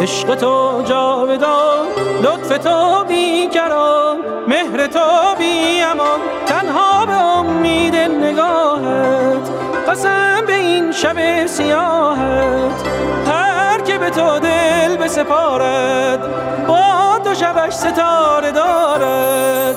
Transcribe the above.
عشق تو جاودان. لطف تو بیکران. مهر تو بی امان تنها به امید نگاهت. قسم به این شب سیاهت هر که به تو دل بسپارد با دو شبش ستاره دارد.